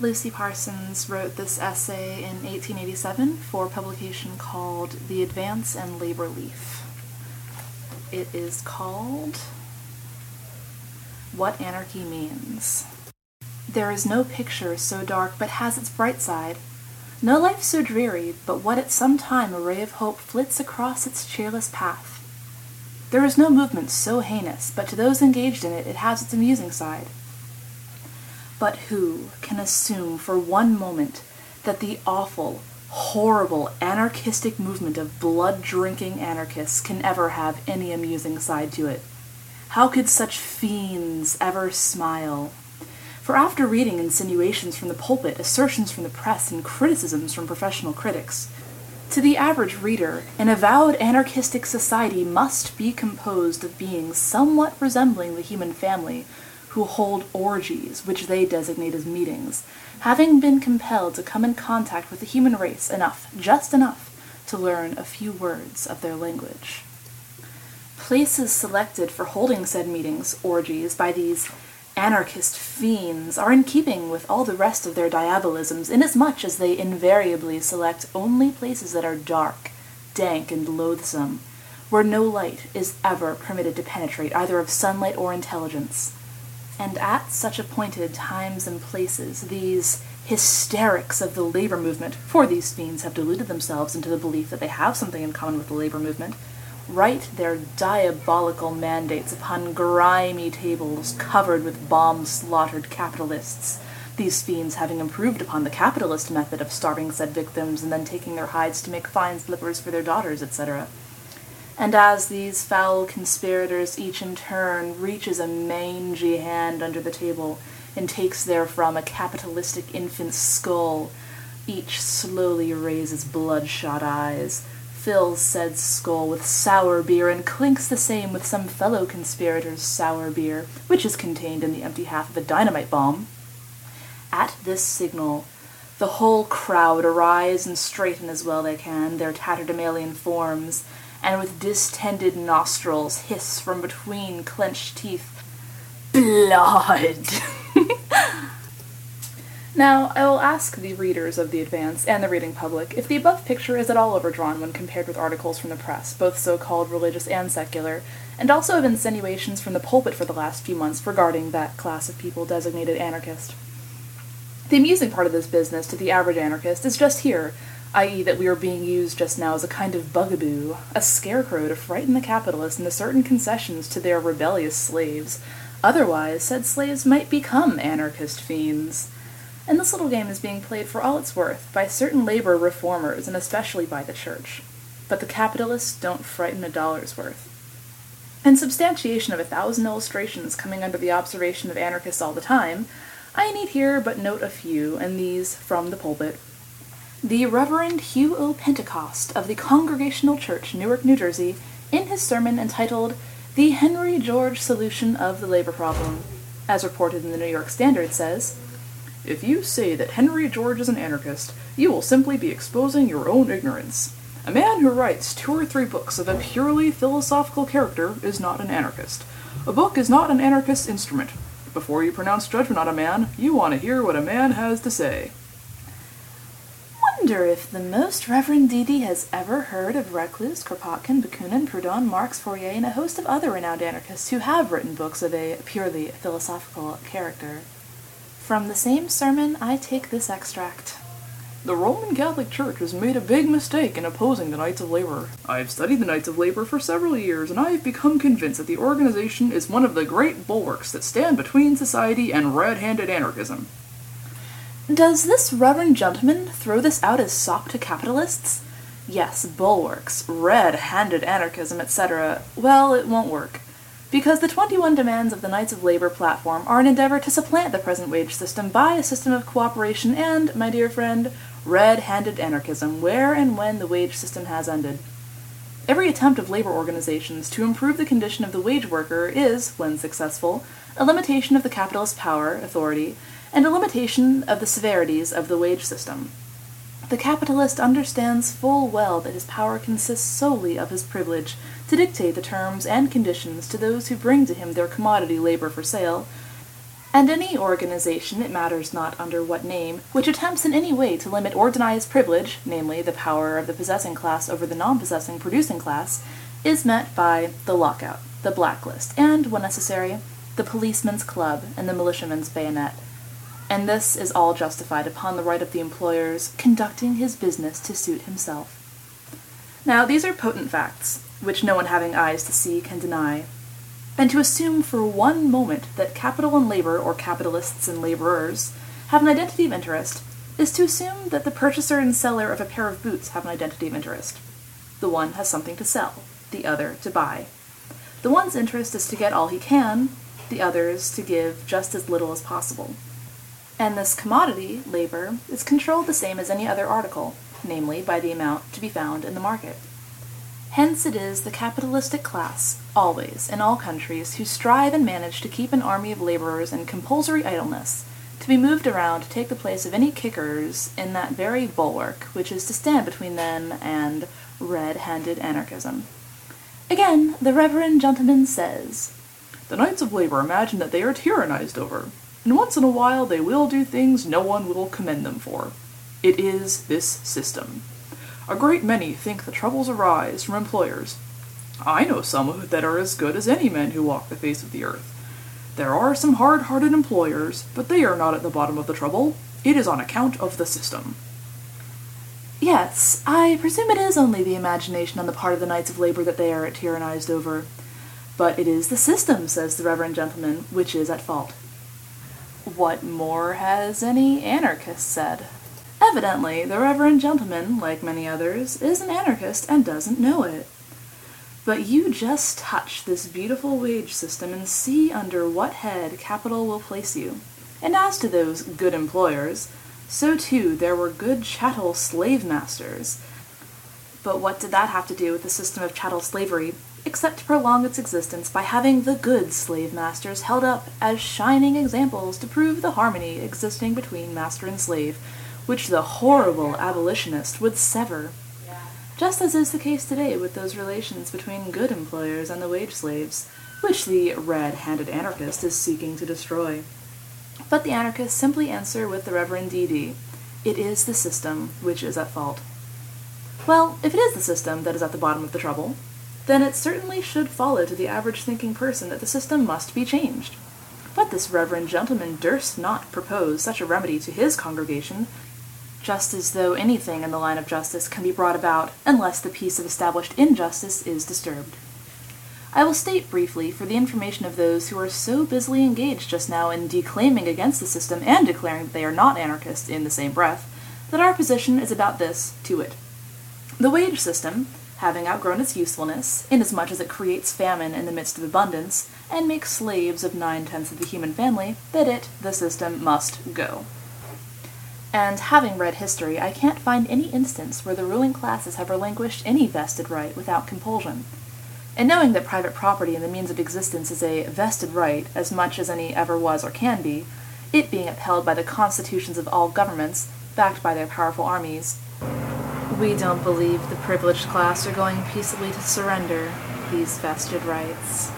Lucy Parsons wrote this essay in 1887 for publication called The Advance and Labor Leaf. It is called What Anarchy Means. There is no picture so dark but has its bright side, no life so dreary but what at some time a ray of hope flits across its cheerless path. There is no movement so heinous, but to those engaged in it it has its amusing side. But who can assume for one moment that the awful, horrible, anarchistic movement of blood-drinking anarchists can ever have any amusing side to it? How could such fiends ever smile? For after reading insinuations from the pulpit, assertions from the press, and criticisms from professional critics, to the average reader, an avowed anarchistic society must be composed of beings somewhat resembling the human family, who hold orgies, which they designate as meetings, having been compelled to come in contact with the human race enough, just enough, to learn a few words of their language. Places selected for holding said meetings, orgies, by these anarchist fiends are in keeping with all the rest of their diabolisms, inasmuch as they invariably select only places that are dark, dank, and loathsome, where no light is ever permitted to penetrate either of sunlight or intelligence. And at such appointed times and places, these hysterics of the labor movement, for these fiends have deluded themselves into the belief that they have something in common with the labor movement, write their diabolical mandates upon grimy tables covered with bomb-slaughtered capitalists, these fiends having improved upon the capitalist method of starving said victims and then taking their hides to make fine slippers for their daughters, etc. And as these foul conspirators each in turn reaches a mangy hand under the table and takes therefrom a capitalistic infant's skull, each slowly raises bloodshot eyes, fills said skull with sour beer and clinks the same with some fellow conspirator's sour beer, which is contained in the empty half of a dynamite bomb. At this signal, the whole crowd arise and straighten as well they can their tatterdemalion forms, and with distended nostrils hiss from between clenched teeth, Blood! Now, I will ask the readers of the Advance and the reading public if the above picture is at all overdrawn when compared with articles from the press, both so-called religious and secular, and also of insinuations from the pulpit for the last few months regarding that class of people designated anarchist. The amusing part of this business to the average anarchist is just here, i.e. that we are being used just now as a kind of bugaboo, a scarecrow to frighten the capitalists into certain concessions to their rebellious slaves. Otherwise, said slaves might become anarchist fiends and this little game is being played for all it's worth by certain labor reformers and especially by the church. But the capitalists don't frighten a dollar's worth. In substantiation of a thousand illustrations coming under the observation of anarchists all the time, I need here but note a few, and these from the pulpit. The Reverend Hugh O. Pentecost of the Congregational Church, Newark, New Jersey, in his sermon entitled The Henry George Solution of the Labor Problem, as reported in the New York Standard, says, if you say that Henry George is an anarchist, you will simply be exposing your own ignorance. A man who writes two or three books of a purely philosophical character is not an anarchist. A book is not an anarchist's instrument. Before you pronounce judgment on a man, you want to hear what a man has to say. Wonder if the most Reverend Dee has ever heard of Reclus, Kropotkin, Bakunin, Proudhon, Marx, Fourier, and a host of other renowned anarchists who have written books of a purely philosophical character. From the same sermon I take this extract. The Roman Catholic Church has made a big mistake in opposing the Knights of Labor. I have studied the Knights of Labor for several years, and I have become convinced that the organization is one of the great bulwarks that stand between society and red-handed anarchism. Does this reverend gentleman throw this out as sop to capitalists? Yes, bulwarks, red-handed anarchism, etc. Well, it won't work because the 21 demands of the Knights of Labor platform are an endeavor to supplant the present wage system by a system of cooperation and, my dear friend, red-handed anarchism where and when the wage system has ended. Every attempt of labor organizations to improve the condition of the wage worker is, when successful, a limitation of the capitalist power, authority, and a limitation of the severities of the wage system. The capitalist understands full well that his power consists solely of his privilege to dictate the terms and conditions to those who bring to him their commodity labor for sale, and any organization, it matters not under what name, which attempts in any way to limit or deny its privilege, namely the power of the possessing class over the non-possessing producing class, is met by the lockout, the blacklist, and, when necessary, the policeman's club and the militiaman's bayonet. And this is all justified upon the right of the employer's conducting his business to suit himself. Now, these are potent facts, which no one having eyes to see can deny, and to assume for one moment that capital and labor, or capitalists and laborers, have an identity of interest is to assume that the purchaser and seller of a pair of boots have an identity of interest. The one has something to sell, the other to buy. The one's interest is to get all he can, the other's to give just as little as possible. And this commodity, labor, is controlled the same as any other article, namely by the amount to be found in the market. Hence it is the capitalistic class, always, in all countries, who strive and manage to keep an army of laborers in compulsory idleness, to be moved around to take the place of any kickers in that very bulwark which is to stand between them and red-handed anarchism. Again, the reverend gentleman says, The Knights of Labor imagine that they are tyrannized over, and once in a while they will do things no one will commend them for. It is this system. A great many think the troubles arise from employers. I know some that are as good as any men who walk the face of the earth. There are some hard-hearted employers, but they are not at the bottom of the trouble. It is on account of the system. Yes, I presume it is only the imagination on the part of the Knights of Labor that they are tyrannized over. But it is the system, says the reverend gentleman, which is at fault. What more has any anarchist said? Evidently, the reverend gentleman, like many others, is an anarchist and doesn't know it. But you just touch this beautiful wage system and see under what head capital will place you. And as to those good employers, so too there were good chattel slave masters. But what did that have to do with the system of chattel slavery, except to prolong its existence by having the good slave masters held up as shining examples to prove the harmony existing between master and slave, which the horrible abolitionist would sever. Just as is the case today with those relations between good employers and the wage slaves, which the red-handed anarchist is seeking to destroy. But the anarchists simply answer with the Reverend D.D. It is the system which is at fault. Well, if it is the system that is at the bottom of the trouble, then it certainly should follow to the average thinking person that the system must be changed. But this reverend gentleman durst not propose such a remedy to his congregation just as though anything in the line of justice can be brought about unless the peace of established injustice is disturbed. I will state briefly, for the information of those who are so busily engaged just now in declaiming against the system and declaring that they are not anarchists in the same breath, that our position is about this, to it. The wage system, having outgrown its usefulness, inasmuch as it creates famine in the midst of abundance, and makes slaves of nine-tenths of the human family, that it, the system, must go. And having read history, I can't find any instance where the ruling classes have relinquished any vested right without compulsion. And knowing that private property and the means of existence is a vested right as much as any ever was or can be, it being upheld by the constitutions of all governments, backed by their powerful armies, we don't believe the privileged class are going peaceably to surrender these vested rights.